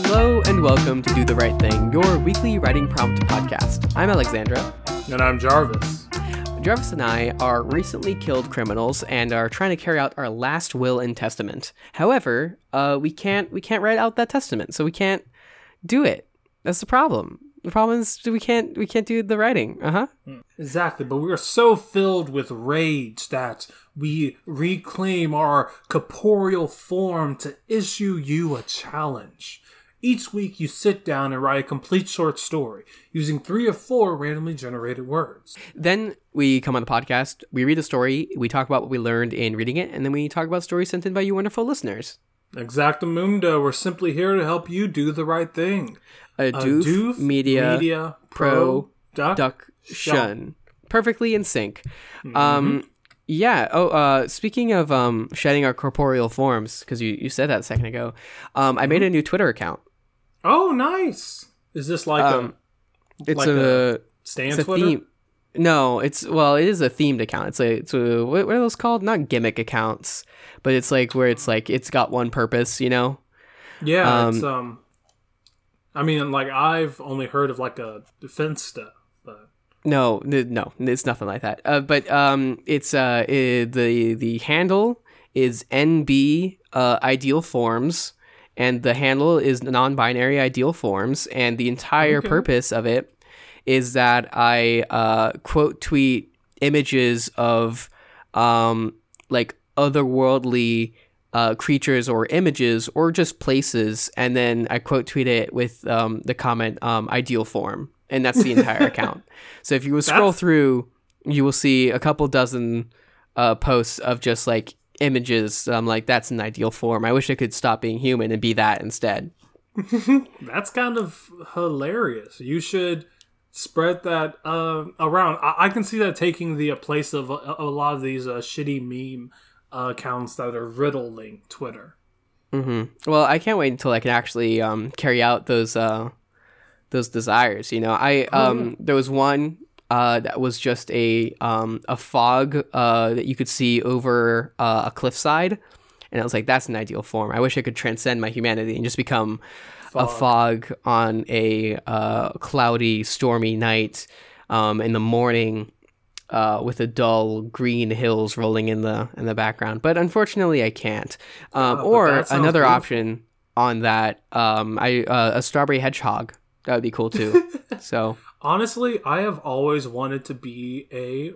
Hello and welcome to Do the Right Thing, your weekly writing prompt podcast. I'm Alexandra. And I'm Jarvis. Jarvis and I are recently killed criminals and are trying to carry out our last will and testament. However, uh, we can't we can't write out that testament, so we can't do it. That's the problem. The problem is we can't we can't do the writing. Uh huh. Exactly, but we are so filled with rage that we reclaim our corporeal form to issue you a challenge. Each week, you sit down and write a complete short story using three or four randomly generated words. Then we come on the podcast, we read the story, we talk about what we learned in reading it, and then we talk about stories sent in by you wonderful listeners. Exactamundo, we're simply here to help you do the right thing. A doof, doof media, Media pro Duck, duck Shun. Perfectly in sync. Mm-hmm. Um yeah. Oh, uh, speaking of um, shedding our corporeal forms, because you, you said that a second ago, um, I Mm-hmm. made a new Twitter account. Oh, nice. Is this like Um, a It's like a, a stand it's a Twitter? theme. No, it's well, it is a themed account. It's a it's a what, are those called? Not gimmick accounts, but it's like where it's like it's got one purpose, you know. Yeah, Um, it's um. I mean, like I've only heard of like a defense stuff, but No, no, it's nothing like that. Uh, but um, it's uh, i the the handle is NB uh, ideal forms, and the handle is non-binary ideal forms, and the entire Okay. purpose of it is that I uh, quote tweet images of um, like otherworldly uh, creatures or images or just places, and then I quote tweet it with um, the comment um, ideal form, and that's the entire account. So if you scroll That's- through, you will see a couple dozen uh, posts of just like images. I'm like, that's an ideal form. I wish I could stop being human and be that instead. that's kind of hilarious. You should spread that uh, around. I-, I can see that taking the place of a-, a lot of these uh, shitty meme uh, accounts that are riddling Twitter. hmm Well, I can't wait until I can actually um, carry out those uh, those desires. You know, I um, there was one uh, that was just a um, a fog uh, that you could see over uh, a cliffside, and I was like, that's an ideal form. I wish I could transcend my humanity and just become a fog on a uh, cloudy, stormy night um, in the morning. Uh, with the dull green hills rolling in the in the background, but unfortunately, I can't. Um, or another beautiful. option on that, um, I uh, a strawberry hedgehog that would be cool too. so Honestly, I have always wanted to be a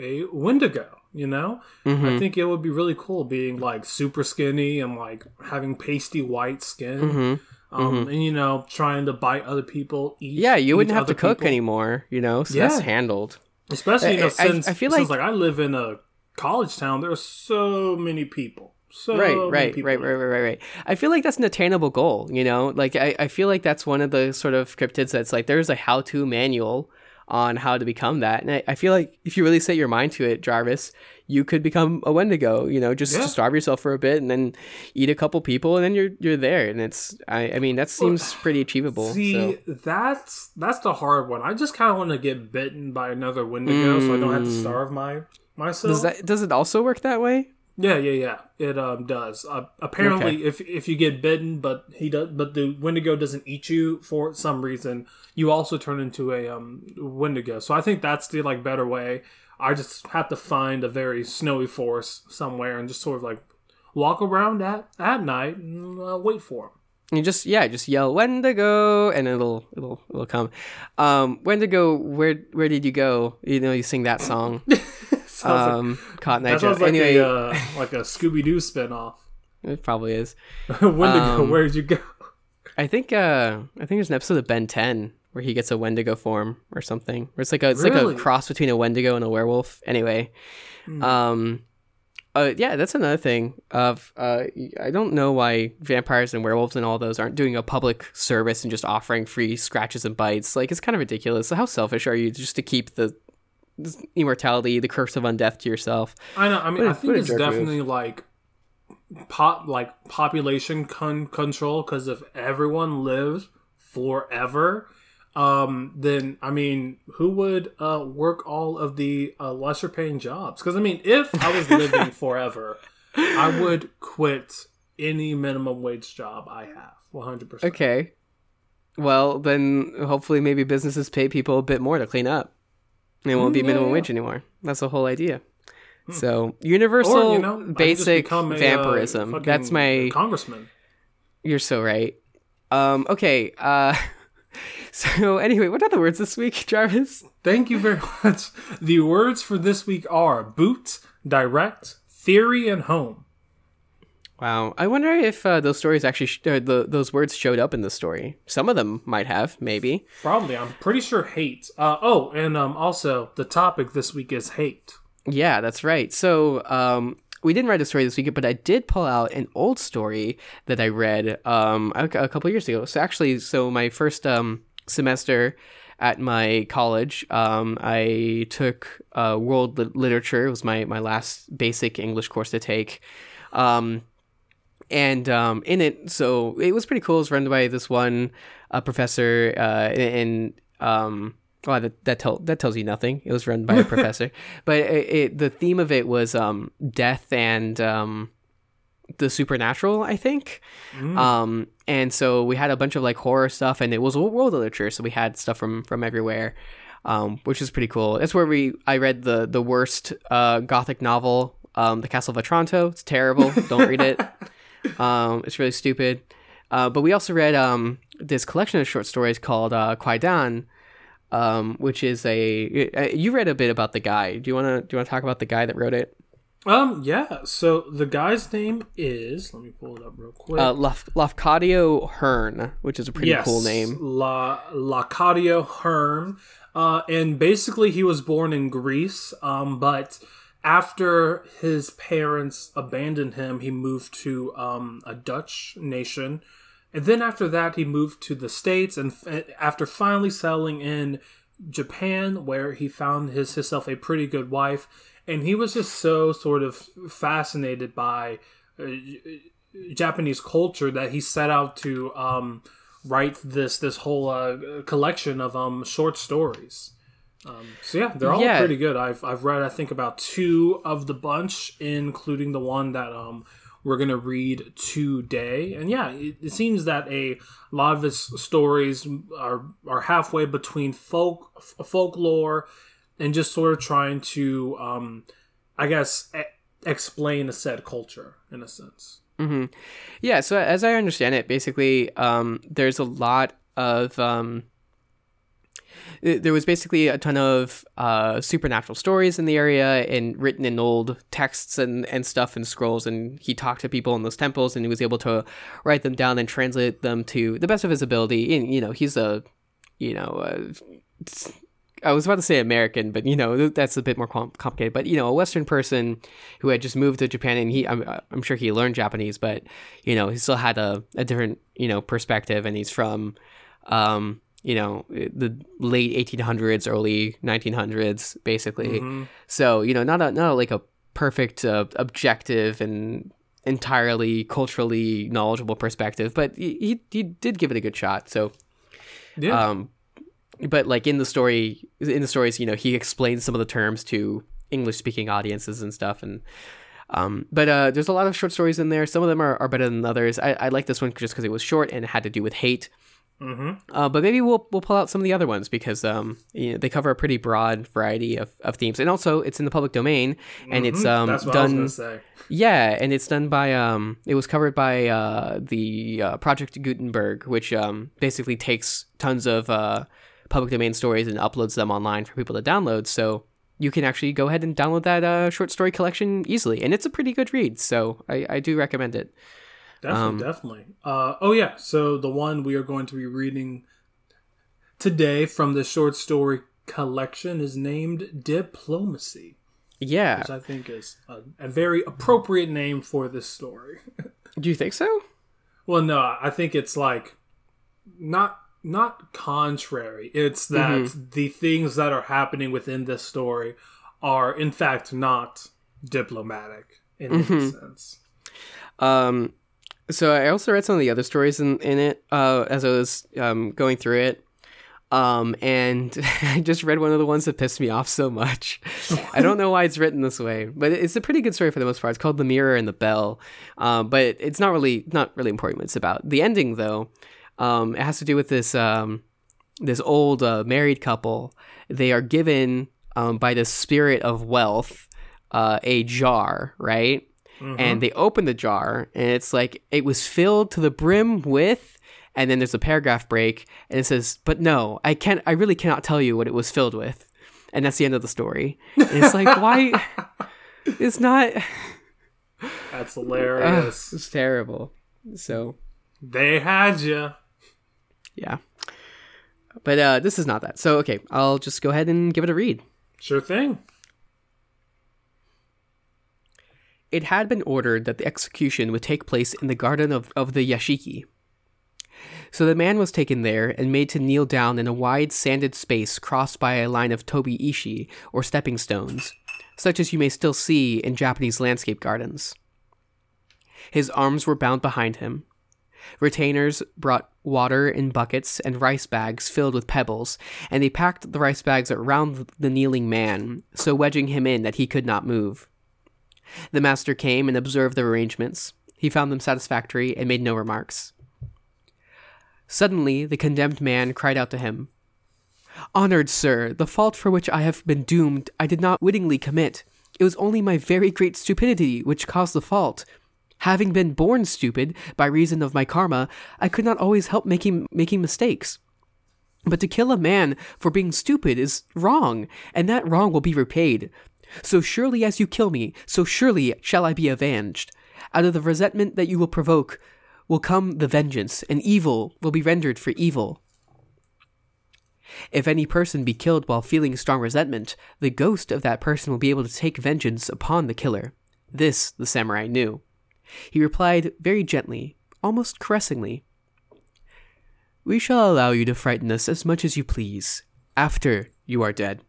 a Wendigo. You know, mhm. I think it would be really cool being like super skinny and like having pasty white skin. Mhm. Um, and you know, trying to bite other people. Eat, yeah, you wouldn't have to cook people. anymore. You know, so Yeah. that's handled. Especially, you know, I- I- since I feel since like- like I live in a college town, there are so many people. So right right right right right right right i feel like that's an attainable goal you know like I, I feel like that's one of the sort of cryptids that's like there's a how-to manual on how to become that and I, I feel like if you really set your mind to it jarvis you could become a wendigo you know just Yeah. to starve yourself for a bit and then eat a couple people and then you're you're there and it's i, I mean that seems pretty achievable See, so. that's that's the hard one. I just kind of want to get bitten by another Wendigo, so I don't have to Mm. starve my myself. does that does it also work that way Yeah, yeah, yeah. It um does. Uh, apparently, if if you get bitten, but he does, but the Wendigo doesn't eat you for some reason, you also turn into a um Wendigo. So I think that's the like better way. I just have to find a very snowy forest somewhere and just sort of like walk around at at night and uh, wait for him. You just yeah, just yell Wendigo, and it'll it'll it'll come. Um, Wendigo, where where did you go? You know, you sing that song. Like- um, Cotton Eye that sounds like Anyway, a uh, like a Scooby Doo spinoff. it probably is. Wendigo, Um, where'd you go? I think uh, I think there's an episode of Ben Ten where he gets a Wendigo form or something. Where it's like a it's like a cross between a Wendigo and a werewolf. Anyway, Hmm. um, uh, yeah, that's another thing. Of uh, I don't know why vampires and werewolves and all those aren't doing a public service and just offering free scratches and bites. Like it's kind of ridiculous. How selfish are you just to keep the immortality, the curse of undeath to yourself? I know. I mean, What a- I think it's jerk move. definitely like pop, like population con- control. Because if everyone lived forever, um, then I mean, who would uh, work all of the uh, lesser paying jobs? Because I mean, if I was living forever, I would quit any minimum wage job I have. One hundred percent. Okay. Well, then hopefully maybe businesses pay people a bit more to clean up. It won't Mm, be yeah, minimum yeah. wage anymore. That's the whole idea. So universal Or you know, I could just basic a, uh, vampirism. fucking That's my. congressman. You're so right. Um. Okay. Uh. So anyway, what are the words this week, Jarvis? Thank you very much. The words for this week are boot, direct, theory, and home. Wow. I wonder if uh, those stories actually sh- the, those words showed up in the story. Some of them might have, maybe. Probably, I'm pretty sure hate. Uh, oh, and um, also the topic this week is hate. Yeah, that's right. So, um, we didn't write a story this week, but I did pull out an old story that I read um, a, a couple years ago. So, actually, so my first um, semester at my college, um, I took uh, world lit- literature. It was my, my last basic English course to take. Um, and um, in it, so it was pretty cool. It was run by this one uh, professor, uh, and um, well, that that, tell, that tells you nothing. It was run by a professor, but it, it, the theme of it was um, death and um, the supernatural, I think. Um, and so we had a bunch of like horror stuff, and it was world literature, so we had stuff from from everywhere. Um, which is pretty cool. That's where we I read the the worst uh, gothic novel, um, The Castle of Otranto. It's terrible. Don't read it. Um, it's really stupid. Uh, but we also read um, this collection of short stories called uh, Kwaidan, um, which is a. uh, You read a bit about the guy. Do you want to do you want to talk about the guy that wrote it? Um, yeah. So the guy's name is. Let me pull it up real quick. Uh, Laf- Lafcadio Hearn, which is a pretty cool name. La Lacadio Herm. Uh, and basically, he was born in Greece, um, but after his parents abandoned him, he moved to um, a Dutch nation. And then after that, he moved to the States. And f- after finally settling in Japan, where he found his himself a pretty good wife, and he was just so sort of fascinated by uh, Japanese culture that he set out to um, write this this whole uh, collection of um, short stories. Um, so yeah, they're all Yeah. pretty good. I've I've read I think about two of the bunch, including the one that um we're gonna read today. And yeah, it, it seems that a lot of his stories are are halfway between folk f- folklore and just sort of trying to um I guess e- explain a said culture in a sense. hmm Yeah, so as I understand it, basically, um, there's a lot of. Th- there was basically a ton of uh, supernatural stories in the area and written in old texts and, and stuff and scrolls. And he talked to people in those temples and he was able to write them down and translate them to the best of his ability. And, you know, he's a, you know, uh, I was about to say American, but you know that's a bit more com- complicated. But you know, a Western person who had just moved to Japan, and he, I'm, I'm sure he learned Japanese, but you know, he still had a, a different you know perspective, and he's from, um, you know, the late 1800s, early 1900s, basically. So you know, not a not a, like a perfect uh, objective and entirely culturally knowledgeable perspective, but he, he he did give it a good shot. So Yeah. um but like in the story in the stories you know he explains some of the terms to english speaking audiences and stuff and um but uh there's a lot of short stories in there some of them are, are better than others i, I like this one just because it was short and it had to do with hate mm-hmm. uh, but maybe we'll we'll pull out some of the other ones because um you know, they cover a pretty broad variety of, of themes and also it's in the public domain and it's um Mm-hmm. That's what I was done say. yeah, and it's done by um it was covered by uh the uh, Project Gutenberg, which um basically takes tons of uh public domain stories and uploads them online for people to download. So you can actually go ahead and download that uh, short story collection easily, and it's a pretty good read. So I, I do recommend it. Definitely, Um, definitely. Uh, oh yeah, so the one we are going to be reading today from the short story collection is named Diplomacy, Yeah, which I think is a, a very appropriate name for this story. do you think so? well, no, I think it's like not not contrary. It's that Mm-hmm. the things that are happening within this story are in fact not diplomatic in any Mm-hmm. sense. Um, so I also read some of the other stories in, in it uh, as I was um, going through it. Um, and I just read one of the ones that pissed me off so much. I don't know why it's written this way, but it's a pretty good story for the most part. It's called "The Mirror and the Bell," um, but it's not really not really important what it's about. The ending, though, um, it has to do with this um, this old uh, married couple. They are given um, by the spirit of wealth uh, a jar, right? Mm-hmm. And they open the jar, and it's like it was filled to the brim with and then there's a paragraph break and it says but no i can't i really cannot tell you what it was filled with. And that's the end of the story. And it's like why it's not that's hilarious. uh, it's terrible. So they had you yeah. But uh this is not that. So okay i'll just go ahead and give it a read. Sure thing it had been ordered that the execution would take place in the garden of, of the yashiki so the man was taken there and made to kneel down in a wide sanded space crossed by a line of tobi ishi, or stepping stones, such as you may still see in Japanese landscape gardens. His arms were bound behind him. Retainers brought water in buckets and rice bags filled with pebbles, and they packed the rice bags around the kneeling man, so wedging him in that he could not move. The master came and observed the arrangements. He found them satisfactory and made no remarks. Suddenly, the condemned man cried out to him, Honored sir, the fault for which I have been doomed I did not wittingly commit. It was only my very great stupidity which caused the fault. Having been born stupid by reason of my karma, I could not always help making making mistakes. But to kill a man for being stupid is wrong, and that wrong will be repaid. So surely as you kill me, so surely shall I be avenged. Out of the resentment that you will provoke, will come the vengeance, and evil will be rendered for evil. If any person be killed while feeling strong resentment, the ghost of that person will be able to take vengeance upon the killer. This the samurai knew. He replied very gently, almost caressingly, We shall allow you to frighten us as much as you please, after you are dead.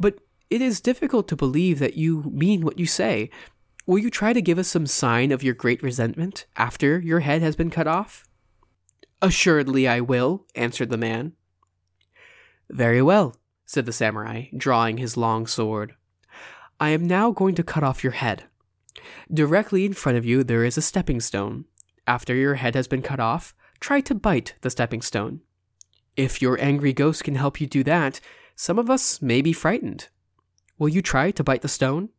But it is difficult to believe that you mean what you say. Will you try to give us some sign of your great resentment after your head has been cut off? Assuredly I will, answered the man. Very well, said the samurai, drawing his long sword. I am now going to cut off your head. Directly in front of you there is a stepping stone. After your head has been cut off, try to bite the stepping stone. If your angry ghost can help you do that, some of us may be frightened. Will you try to bite the stone?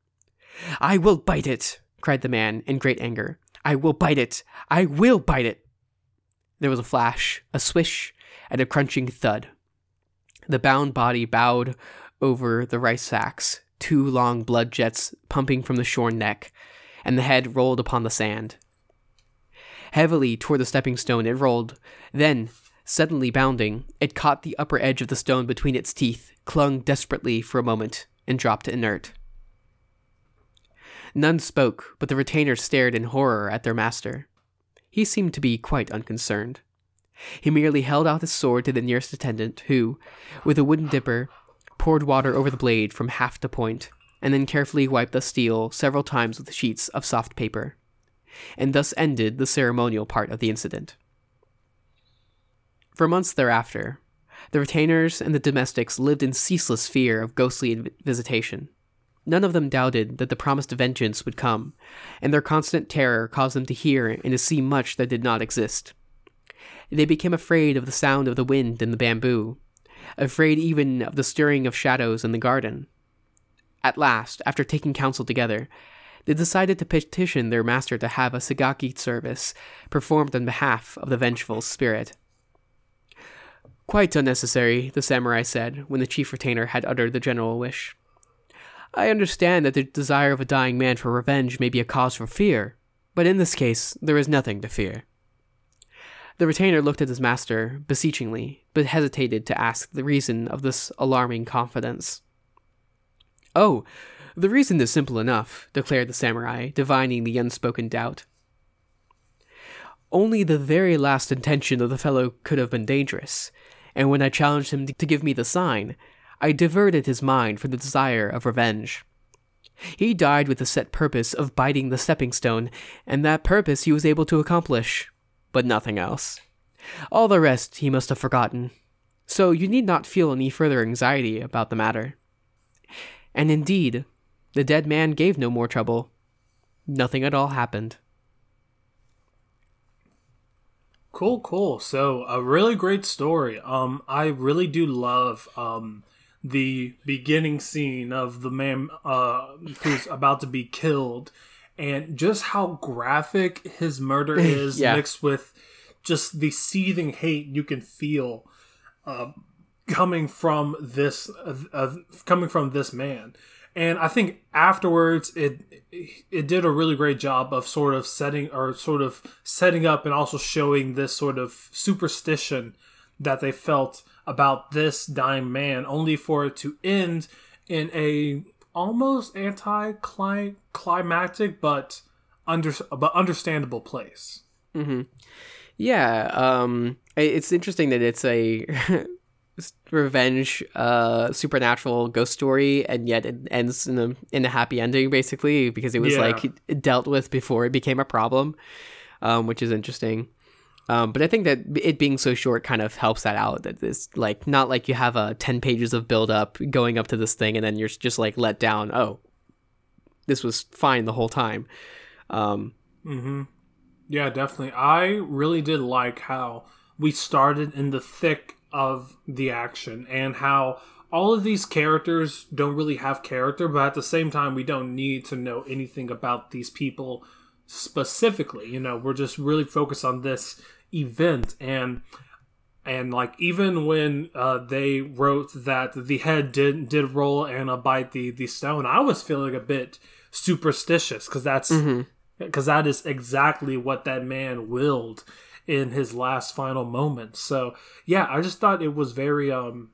I will bite it, cried the man in great anger. I will bite it. I will bite it. There was a flash, a swish, and a crunching thud. The bound body bowed over the rice sacks, two long blood jets pumping from the shorn neck, and the head rolled upon the sand. Heavily toward the stepping stone it rolled, then, suddenly bounding, it caught the upper edge of the stone between its teeth, clung desperately for a moment, and dropped inert. None spoke, but the retainers stared in horror at their master. He seemed to be quite unconcerned. He merely held out his sword to the nearest attendant, who, with a wooden dipper, poured water over the blade from haft to point, and then carefully wiped the steel several times with sheets of soft paper. And thus ended the ceremonial part of the incident. For months thereafter, the retainers and the domestics lived in ceaseless fear of ghostly visitation. None of them doubted that the promised vengeance would come, and their constant terror caused them to hear and to see much that did not exist. They became afraid of the sound of the wind in the bamboo, afraid even of the stirring of shadows in the garden. At last, after taking counsel together, they decided to petition their master to have a Segaki service performed on behalf of the vengeful spirit. Quite unnecessary, the samurai said, when the chief retainer had uttered the general wish. I understand that the desire of a dying man for revenge may be a cause for fear, but in this case, there is nothing to fear. The retainer looked at his master beseechingly, but hesitated to ask the reason of this alarming confidence. Oh, the reason is simple enough, declared the samurai, divining the unspoken doubt. Only the very last intention of the fellow could have been dangerous, and when I challenged him to give me the sign, I diverted his mind from the desire of revenge. He died with the set purpose of biting the stepping stone, and that purpose he was able to accomplish, but nothing else. All the rest he must have forgotten. so you need not feel any further anxiety about the matter. And indeed, the dead man gave no more trouble. Nothing at all happened. Cool, cool. So a really great story. Um, I really do love um the beginning scene of the man uh who's about to be killed, and just how graphic his murder is yeah. mixed with just the seething hate you can feel uh, coming from this uh, uh, coming from this man and I think afterwards it it did a really great job of sort of setting or sort of setting up and also showing this sort of superstition that they felt about this dying man, only for it to end in a almost anti climactic but under but understandable place. Mm-hmm. Yeah, um, it's interesting that it's a revenge uh supernatural ghost story and yet it ends in a in a happy ending basically because it was yeah. like dealt with before it became a problem um which is interesting. Um but i think that it being so short kind of helps that out that it's like not like you have a uh, 10 pages of build up going up to this thing and then you're just like let down oh this was fine the whole time. Um mm-hmm. Yeah definitely. I really did like how we started in the thick of the action and how all of these characters don't really have character, but at the same time, we don't need to know anything about these people specifically. You know, we're just really focused on this event and and like even when uh, they wrote that the head did did roll and uh, bite the the stone, I was feeling a bit superstitious because that's because mm-hmm. that is exactly what that man willed in his last final moments. So yeah, I just thought it was very um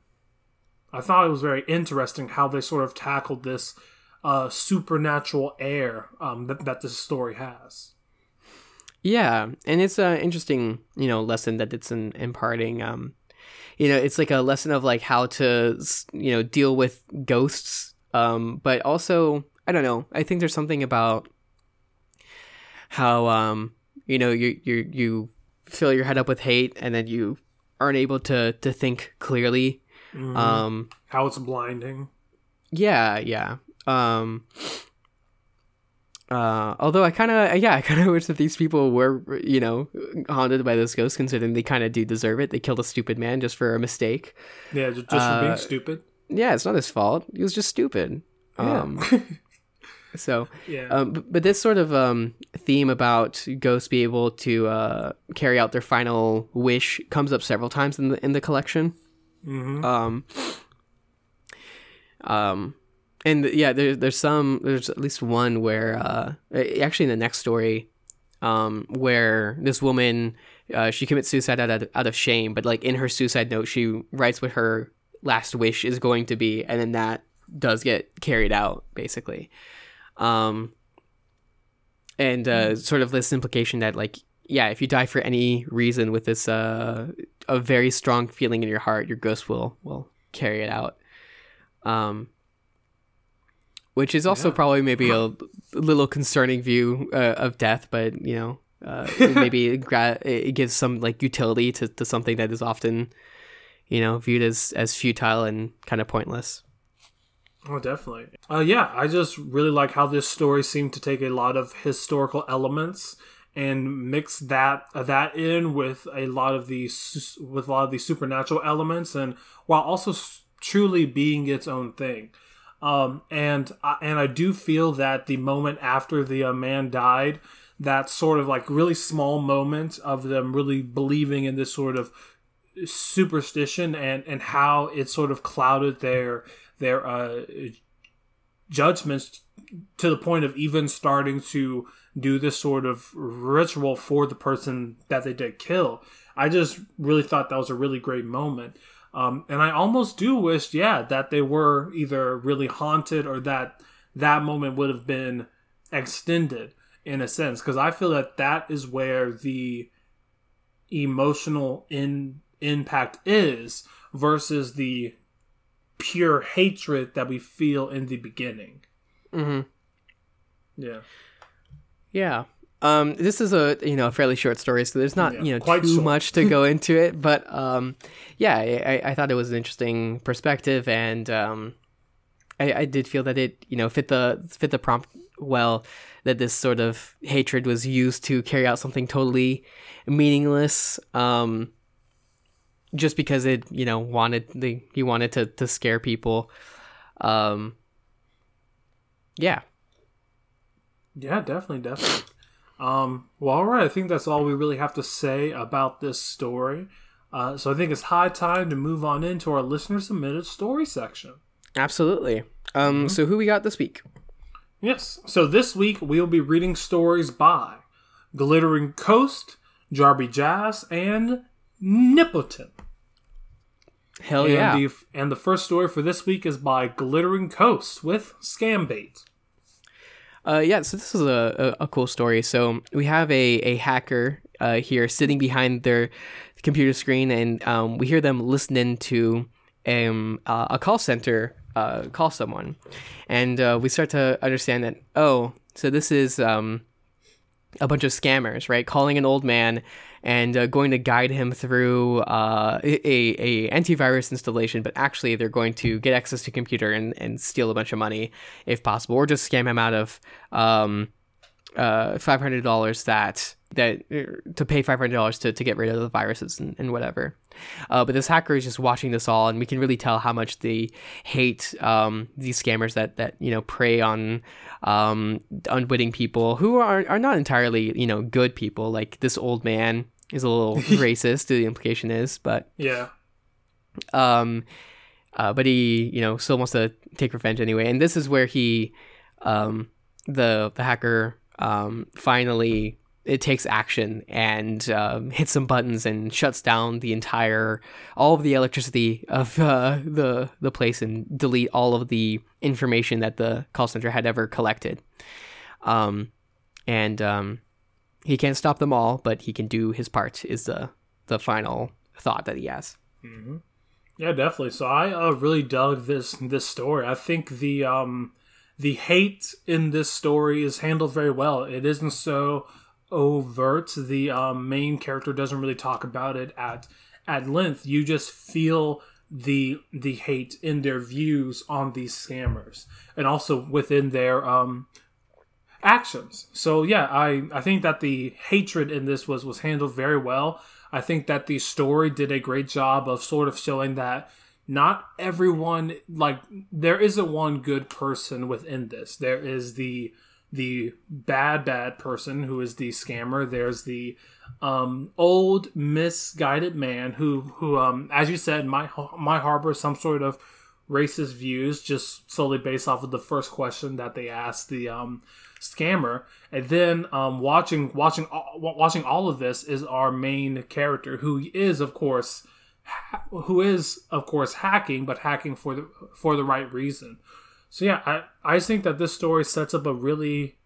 I thought it was very interesting how they sort of tackled this uh supernatural air um that, that this story has. Yeah, and it's an interesting, you know, lesson that it's in, imparting. Um, you know, it's like a lesson of like how to, you know, deal with ghosts. Um, but also, I don't know. I think there's something about how, um, you know, you you you fill your head up with hate and then you aren't able to to think clearly mm. um how it's blinding yeah yeah um uh, although I kind of, yeah, I kind of wish that these people were, you know, haunted by this ghost, considering they kind of do deserve it. They killed a stupid man just for a mistake. Yeah, just, just uh, for being uh, stupid. Yeah, it's not his fault. He was just stupid. Yeah. Um, So, yeah. Um, but, but, this sort of um, theme about ghosts be able to uh, carry out their final wish comes up several times in the in the collection. Mm-hmm. Um, um, and yeah, there's there's some there's at least one where uh, actually in the next story, um, where this woman uh, she commits suicide out of, out of shame, but like in her suicide note, she writes what her last wish is going to be, and then that does get carried out basically um, and uh, mm. sort of this implication that like yeah, if you die for any reason with this uh, a very strong feeling in your heart, your ghost will will carry it out. Um, which is also yeah. probably maybe a, a, little concerning view uh, of death, but you know, uh, maybe it, gra- it gives some like utility to, to something that is often, you know, viewed as as futile and kind of pointless. Oh, definitely. Uh, yeah, I just really like how this story seemed to take a lot of historical elements and mix that uh, that in with a lot of these with a lot of these supernatural elements, and while also truly being its own thing. Um, and I, and I do feel that the moment after the uh, man died, that sort of like really small moment of them really believing in this sort of superstition and and how it sort of clouded their their uh, judgments to the point of even starting to do this sort of ritual for the person that they did kill. I just really thought that was a really great moment. Um, and I almost do wish, yeah, that they were either really haunted or that that moment would have been extended in a sense. Because I feel that that is where the emotional in, impact is versus the pure hatred that we feel in the beginning. Mm-hmm. Yeah. Yeah. Um, this is a you know a fairly short story, so there's not yeah, you know too short. much to go into it. But um, yeah, I, I thought it was an interesting perspective, and um, I, I did feel that it you know fit the fit the prompt well. That this sort of hatred was used to carry out something totally meaningless. Um, just because it you know wanted the he wanted to to scare people. Um, yeah. Yeah, definitely, definitely. Um, well, all right. I think that's all we really have to say about this story. Uh, so I think it's high time to move on into our listener submitted story section. Absolutely. Um, mm-hmm. So who we got this week? Yes. So this week we'll be reading stories by Glittering Coast, Jarby Jazz, and Nippleton. Hell and yeah! The, and the first story for this week is by Glittering Coast with Scam Bait. Uh, yeah, so this is a, a, a, cool story. So we have a, a hacker uh, here sitting behind their computer screen, and um, we hear them listening to um, uh, a call center uh, call someone. And uh, we start to understand that, oh, so this is um, a bunch of scammers, right? Calling an old man and uh, going to guide him through uh, a, a antivirus installation, but actually they're going to get access to computer and, and steal a bunch of money if possible, or just scam him out of um, uh, five hundred dollars that that uh, to pay five hundred dollars to, to get rid of the viruses and, and whatever. Uh, but this hacker is just watching this all, and we can really tell how much they hate um, these scammers that that you know prey on um, unwitting people who are are not entirely you know good people. Like this old man is a little racist. The implication is, but yeah. Um, uh, but he, you know, still wants to take revenge anyway. And this is where he, um, the the hacker, um, finally it takes action and um, hits some buttons and shuts down the entire all of the electricity of uh, the the place and delete all of the information that the call center had ever collected. Um, and um, he can't stop them all, but he can do his part. Is the the final thought that he has. Mm-hmm. Yeah, definitely. So I uh, really dug this this story. I think the um the hate in this story is handled very well. It isn't so overt. The um, main character doesn't really talk about it at at length. You just feel the the hate in their views on these scammers, and also within their um actions. So yeah, I I think that the hatred in this was was handled very well. I think that the story did a great job of sort of showing that not everyone like there isn't one good person within this. There is the the bad bad person who is the scammer. There's the um, old misguided man who who um, as you said might might harbor some sort of racist views just solely based off of the first question that they asked the um, scammer. And then um, watching watching watching all of this is our main character, who is of course who is of course hacking, but hacking for the for the right reason. So yeah, I I just think that this story sets up a really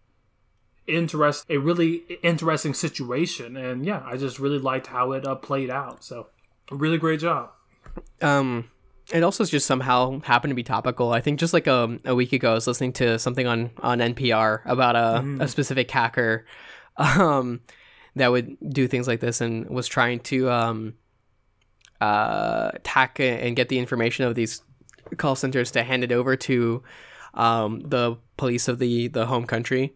interest a really interesting situation, and yeah, I just really liked how it uh, played out. So, really great job. Um, it also just somehow happened to be topical. I think just like a, um, a week ago, I was listening to something on, on NPR about a, mm. a specific hacker um, that would do things like this and was trying to um, uh, hack and get the information of these call centers to hand it over to um, the police of the, the home country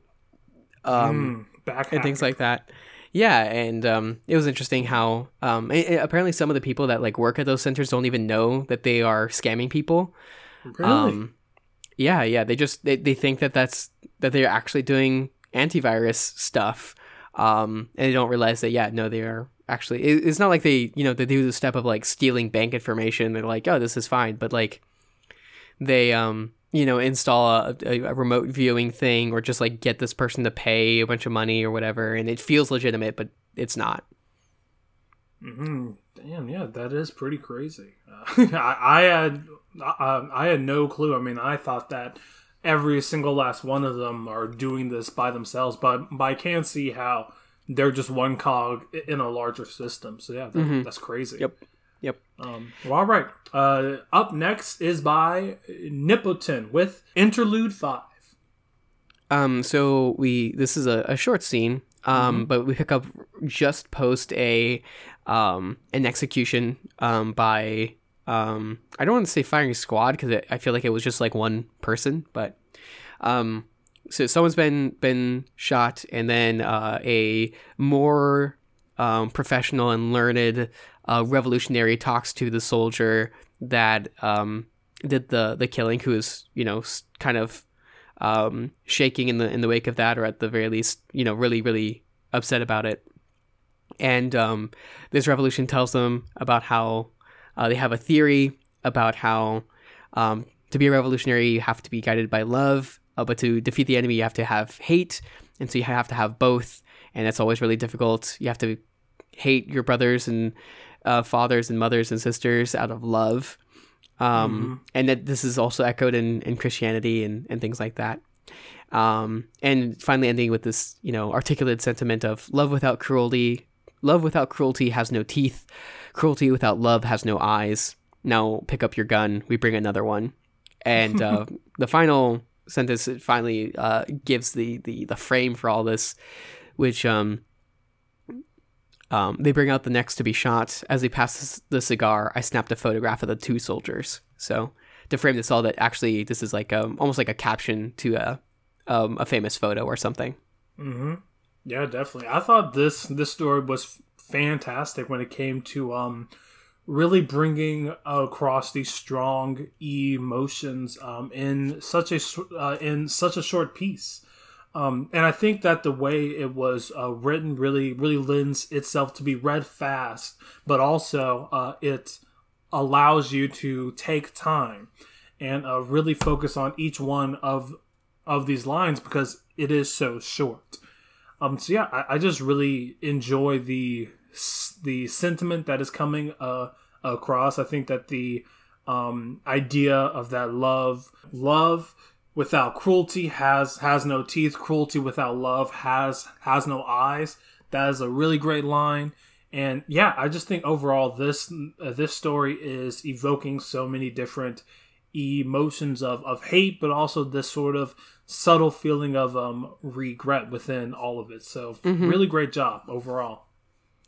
um, mm, and things like that. Yeah, and um, it was interesting how um, it, it, apparently some of the people that like work at those centers don't even know that they are scamming people. Really? Um, yeah, yeah. They just they, they think that that's that they're actually doing antivirus stuff, um, and they don't realize that yeah, no, they are actually. It, it's not like they you know they do the step of like stealing bank information. They're like, oh, this is fine, but like they um you know, install a, a, remote viewing thing or just like get this person to pay a bunch of money or whatever, and it feels legitimate, but it's not. Hmm. Damn. Yeah, that is pretty crazy. Uh, I, I, had uh, I had no clue. I mean, I thought that every single last one of them are doing this by themselves, but, but I can see how they're just one cog in a larger system. So yeah, that, mm-hmm. that's crazy. Yep. Yep. Um, well, all right. Uh, up next is by Nippleton with Interlude 5. Um, so we this is a, a short scene Um, mm-hmm. but we pick up just post a um, an execution um, by um, I don't want to say firing squad because I feel like it was just like one person, but um, so someone's been been shot, and then uh, a more um, professional and learned uh, revolutionary talks to the soldier that um, did the the killing, who is you know kind of um, shaking in the in the wake of that, or at the very least, you know, really really upset about it. And um, this revolution tells them about how uh, they have a theory about how um, to be a revolutionary you have to be guided by love, uh, but to defeat the enemy you have to have hate, and so you have to have both, and that's always really difficult. You have to hate your brothers and uh, fathers and mothers and sisters out of love. Um, mm-hmm. And that this is also echoed in, in Christianity and, and things like that. Um, and finally ending with this, you know, articulated sentiment of love without cruelty. Love without cruelty has no teeth. Cruelty without love has no eyes. Now pick up your gun. We bring another one. And uh, the final sentence it finally uh, gives the, the, the frame for all this, which um, um, they bring out the next to be shot. As he passes the cigar, I snapped a photograph of the two soldiers. So to frame this all, that actually this is like um, almost like a caption to a um, a famous photo or something. Mm-hmm. Yeah, definitely. I thought this this story was fantastic when it came to um really bringing across these strong emotions um, in such a uh, in such a short piece. Um, and I think that the way it was uh, written really, really lends itself to be read fast, but also uh, it allows you to take time and uh, really focus on each one of of these lines because it is so short. Um, so yeah, I, I just really enjoy the the sentiment that is coming uh, across. I think that the um, idea of that love, love without cruelty has has no teeth. Cruelty without love has has no eyes. That is a really great line. And yeah i just think overall this uh, this story is evoking so many different emotions of of hate but also this sort of subtle feeling of um regret within all of it. So mm-hmm. really great job overall.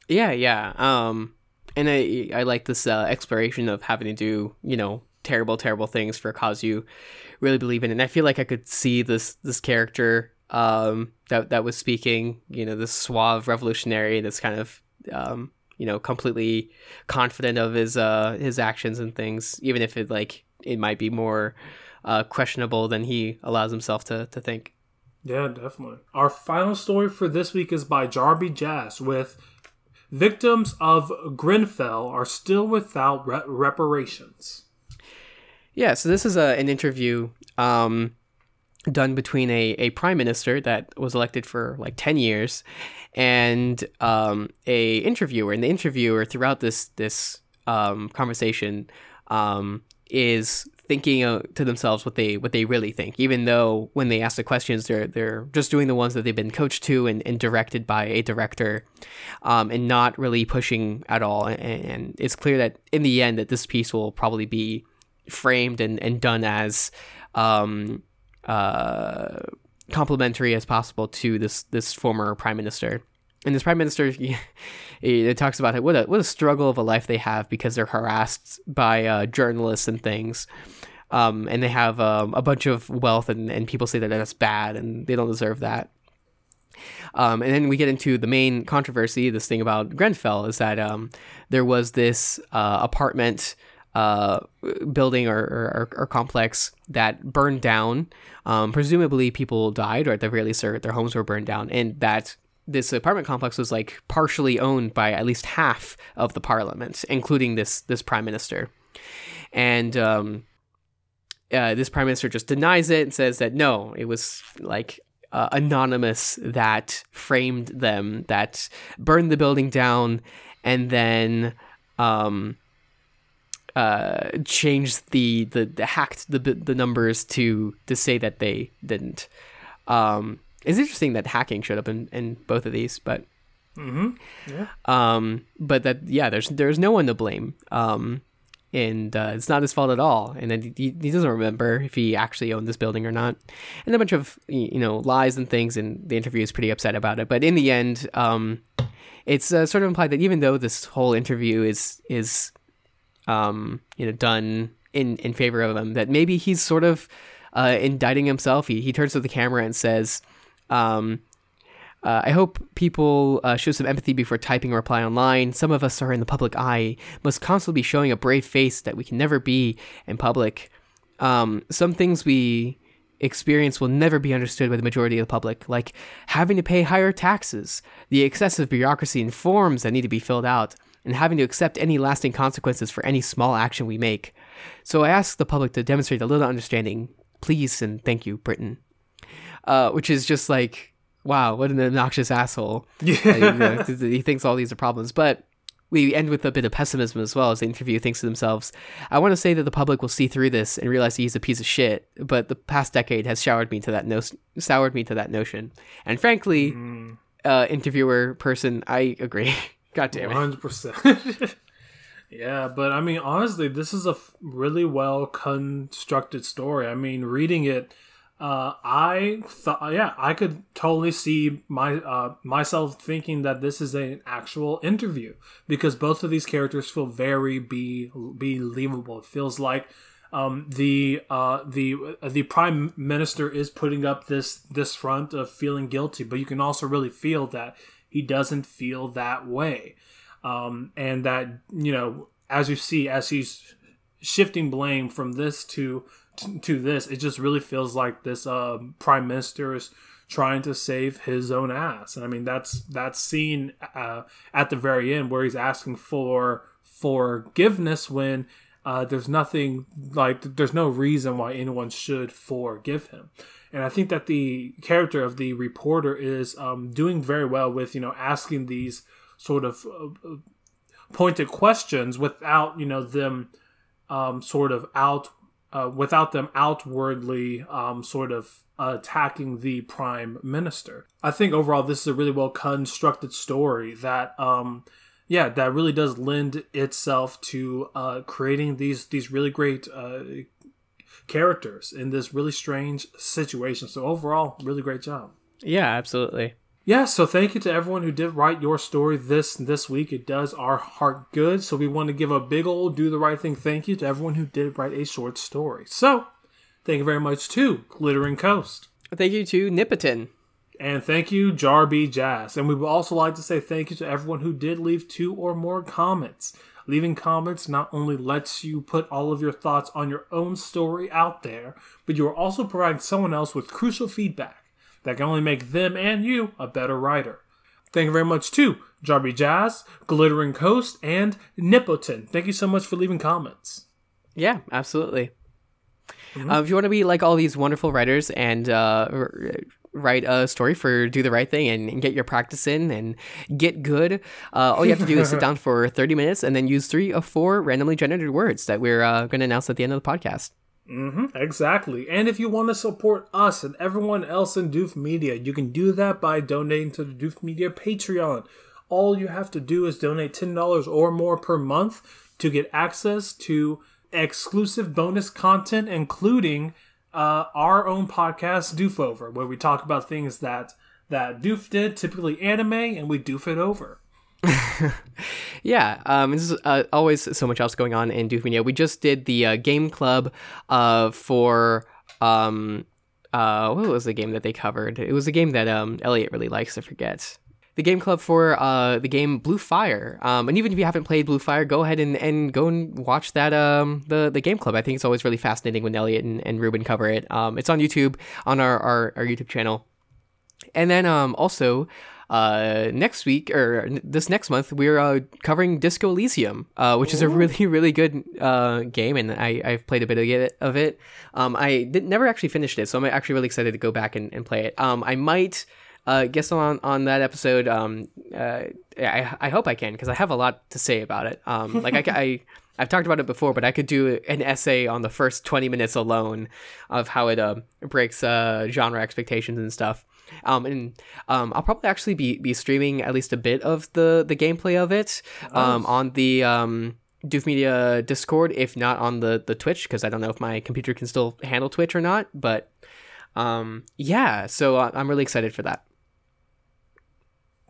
Yeah yeah um and i i like this uh, exploration of having to do you know terrible terrible things for a cause you really believe in. And I feel like I could see this this character um, that that was speaking, you know, this suave revolutionary that's kind of um, you know completely confident of his uh, his actions and things, even if it like it might be more uh, questionable than he allows himself to to think. Yeah, definitely. Our final story for this week is by Jarby Jazz with victims of Grenfell are still without re- reparations. Yeah, so this is a, an interview um, done between a, a prime minister that was elected for like 10 years and um, a interviewer. And the interviewer throughout this this um, conversation um, is thinking uh, to themselves what they what they really think, even though when they ask the questions, they're they're just doing the ones that they've been coached to and, and directed by a director, um, and not really pushing at all. And, it's clear that in the end, that this piece will probably be framed and, and done as um, uh, complimentary as possible to this this former prime minister. And this prime minister, it talks about what a what a struggle of a life they have because they're harassed by uh, journalists and things, um, and they have um, a bunch of wealth, and, and people say that that's bad and they don't deserve that. Um, and then we get into the main controversy. This thing about Grenfell is that um, there was this uh, apartment uh, building or, or, or, complex that burned down. Um, presumably, people died, or at the very least, their, homes were burned down, and that this apartment complex was like partially owned by at least half of the parliament, including this this prime minister. And um, uh, this prime minister just denies it and says that no, it was like uh, anonymous that framed them, that burned the building down, and then um, uh, changed the, the, the hacked the the numbers to to say that they didn't. Um, it's interesting that hacking showed up in, in both of these, but mm-hmm. yeah. Um, but that yeah, there's there's no one to blame. Um, and uh, it's not his fault at all. And then he, he doesn't remember if he actually owned this building or not, and a bunch of you know lies and things. And the interview is pretty upset about it. But in the end, um, it's uh, sort of implied that even though this whole interview is is um, you know done in in favor of him, that maybe he's sort of uh, indicting himself. He he turns to the camera and says. Um, uh, I hope people uh, show some empathy before typing a reply online. Some of us are in the public eye, must constantly be showing a brave face that we can never be in public. Um, some things we experience will never be understood by the majority of the public, like having to pay higher taxes, the excessive bureaucracy and forms that need to be filled out, and having to accept any lasting consequences for any small action we make. So I ask the public to demonstrate a little understanding, please and thank you, Britain. Uh, which is just like wow, what an obnoxious asshole. Yeah. he thinks all these are problems. But we end with a bit of pessimism as well as the interviewer thinks to themselves, I want to say that the public will see through this and realize he's a piece of shit, but the past decade has showered me to that no- soured me to that notion. And frankly, mm. uh, interviewer person, I agree. God damn it. 100%. yeah, but I mean, honestly, this is a really well constructed story. I mean, reading it, uh, I thought, yeah, I could totally see my uh, myself thinking that this is an actual interview because both of these characters feel very be believable. It feels like um, the uh, the the prime minister is putting up this this front of feeling guilty, but you can also really feel that he doesn't feel that way, um, and that you know as you see as he's shifting blame from this to to this, it just really feels like this uh, prime minister is trying to save his own ass. And I mean, that's that's seen uh, at the very end where he's asking for forgiveness when uh, there's nothing like there's no reason why anyone should forgive him. And I think that the character of the reporter is um, doing very well with you know asking these sort of uh, pointed questions without you know them um, sort of out uh, without them outwardly um, sort of attacking the prime minister. I think overall this is a really well constructed story that, um, yeah, that really does lend itself to uh, creating these these really great uh, characters in this really strange situation. So overall, really great job. Yeah, absolutely. Yeah so thank you to everyone who did write your story this this week. It does our heart good. So we want to give a big old do the right thing thank you to everyone who did write a short story. So thank you very much to glittering coast. Thank you to nipotin and thank you jarby jazz. And we would also like to say thank you to everyone who did leave two or more comments leaving comments not only lets you put all of your thoughts on your own story out there but you are also providing someone else with crucial feedback that can only make them and you a better writer. Thank you very much to Jarby Jazz, Glittering Coast, and Nipotin. Thank you so much for leaving comments. Yeah, absolutely. Mm-hmm. Uh, if you want to be like all these wonderful writers and uh, write a story for Do the Right Thing and, and get your practice in and get good, uh, all you have to do is sit down for 30 minutes and then use three or four randomly generated words that we're uh, going to announce at the end of the podcast. Mm-hmm, exactly. And if you want to support us and everyone else in Doof Media, you can do that by donating to the Doof Media Patreon. All you have to do is donate $10 or more per month to get access to exclusive bonus content, including uh, our own podcast, Doof Over, where we talk about things that, that Doof did, typically anime, and we doof it over. yeah, um, this is uh, always so much else going on in Doof Media. We just did the uh, game club uh, for um, uh, what was the game that they covered? It was a game that um, Elliot really likes. I forget the game club for uh, the game Blue Fire. Um, and even if you haven't played Blue Fire, go ahead and, and go and watch that um, the the game club. I think it's always really fascinating when Elliot and, and Ruben cover it. Um, it's on YouTube on our, our, our YouTube channel. And then um, also uh, next week or this next month, we're uh, covering Disco Elysium, uh, which Ooh. is a really, really good uh, game, and I, I've played a bit of it. Of it. Um, I did, never actually finished it, so I'm actually really excited to go back and, and play it. Um, I might uh, guest on on that episode. Um, uh, I, I hope I can because I have a lot to say about it. Um, like I, I I've talked about it before, but I could do an essay on the first 20 minutes alone of how it uh, breaks uh, genre expectations and stuff. Um, and um, I'll probably actually be, be streaming at least a bit of the, the gameplay of it um, on the um, Doof Media Discord, if not on the the Twitch, because I don't know if my computer can still handle Twitch or not. But um, yeah, so uh, I'm really excited for that.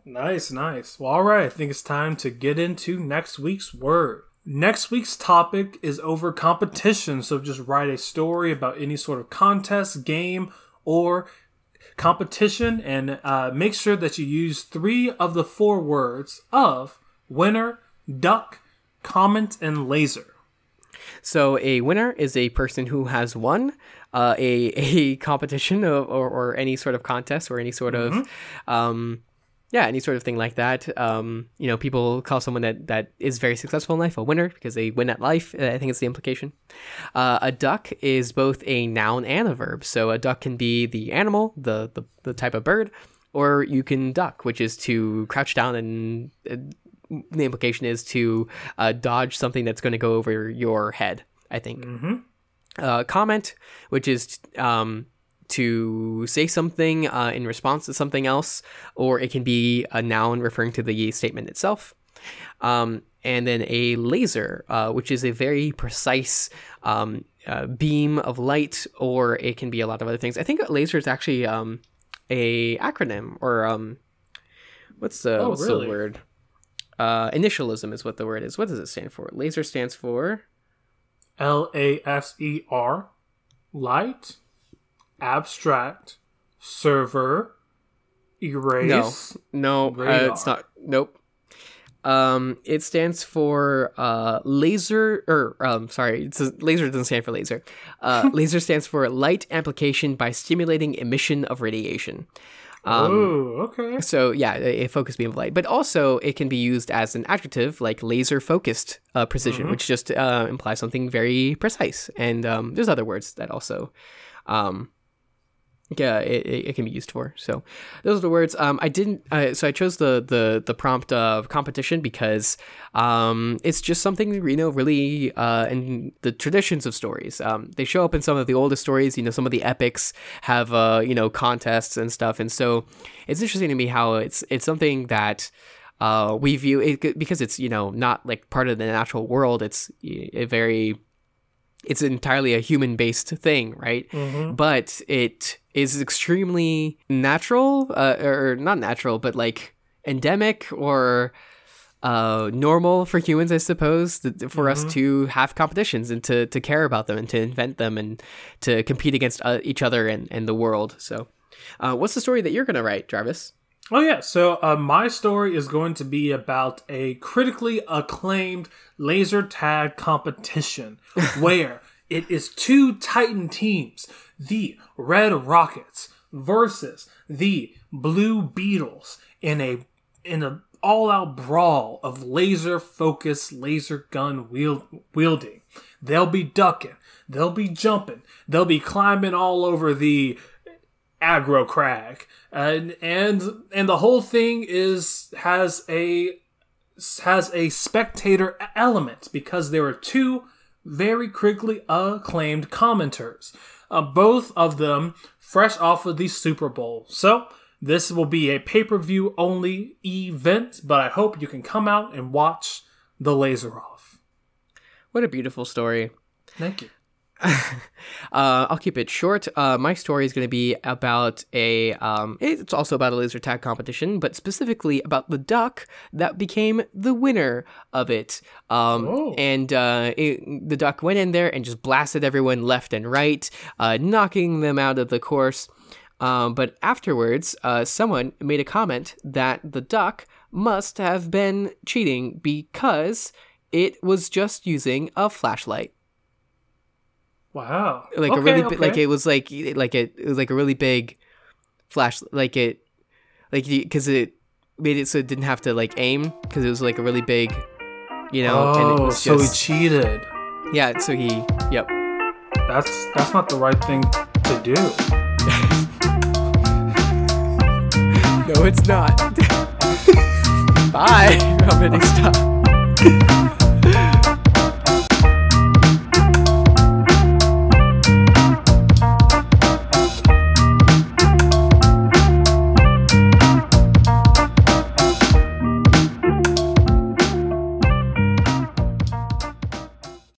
Nice, nice. Well, all right. I think it's time to get into next week's word. Next week's topic is over competition. So just write a story about any sort of contest, game, or competition, and uh, make sure that you use three of the four words of winner, duck, comment, and laser. So a winner is a person who has won uh, a a competition or, or, or, any sort of contest or any sort mm-hmm. of um, yeah, any sort of thing like that. Um, you know, people call someone that, that is very successful in life a winner because they win at life. I think it's the implication. Uh, a duck is both a noun and a verb. So a duck can be the animal, the, the, the type of bird, or you can duck, which is to crouch down and uh, the implication is to uh, dodge something that's going to go over your head, I think. Mm-hmm. Uh, comment, which is um, to say something uh, in response to something else, or it can be a noun referring to the statement itself. Um, and then a laser, uh, which is a very precise um, uh, beam of light, or it can be a lot of other things. I think a laser is actually um, a acronym, or um, what's the oh, what's really? the word? Uh, initialism is what the word is. What does it stand for? Laser stands for L A S E R, light abstract, server, erase. No, no, uh, it's not. Nope. Um, it stands for uh, laser, or um, sorry, it's a, laser doesn't stand for laser. Uh, laser stands for light amplification by stimulating emission of radiation. Um, oh, okay. So yeah, a, focus beam of light, but also it can be used as an adjective like laser focused uh, precision, mm-hmm. which just uh, implies something very precise. And um, there's other words that also um, yeah it, it can be used for. So those are the words. Um i didn't uh, so i chose the the the prompt of competition because um it's just something you know really uh in the traditions of stories. Um they show up in some of the oldest stories. You know some of the epics have uh you know contests and stuff. And so it's interesting to me how it's it's something that uh we view it because it's you know not like part of the natural world. It's a very it's entirely a human based thing, right? Mm-hmm. But it is extremely natural, uh, or not natural, but like endemic or uh, normal for humans, I suppose, for mm-hmm. us to have competitions and to, to care about them and to invent them and to compete against uh, each other and, and the world. So, uh, what's the story that you're going to write, Jarvis? Oh, yeah. So, uh, my story is going to be about a critically acclaimed laser tag competition where it is two Titan teams, the Red Rockets versus the Blue Beetles in a in a all-out brawl of laser focused laser gun wield, wielding. They'll be ducking, they'll be jumping, they'll be climbing all over the aggro crag and and and the whole thing is has a has a spectator element because there are two very critically acclaimed commenters, uh, both of them fresh off of the Super Bowl. So this will be a pay per view only event, but I hope you can come out and watch the laser off. What a beautiful story. Thank you. Uh, I'll keep it short. Uh, my story is going to be about a. Um, it's also about a laser tag competition, but specifically about the duck that became the winner of it. Um, oh. And uh, it, the duck went in there and just blasted everyone left and right, uh, knocking them out of the course. Um, but afterwards, uh, someone made a comment that the duck must have been cheating because it was just using a flashlight. Wow. Like okay, a really okay. like it was like like it, it was like a really big flash like it like because it made it so it didn't have to like aim because it was like a really big you know oh, and it oh, was so just, he cheated. Yeah so he yep. That's that's not the right thing to do. No it's not. Bye. I'm stop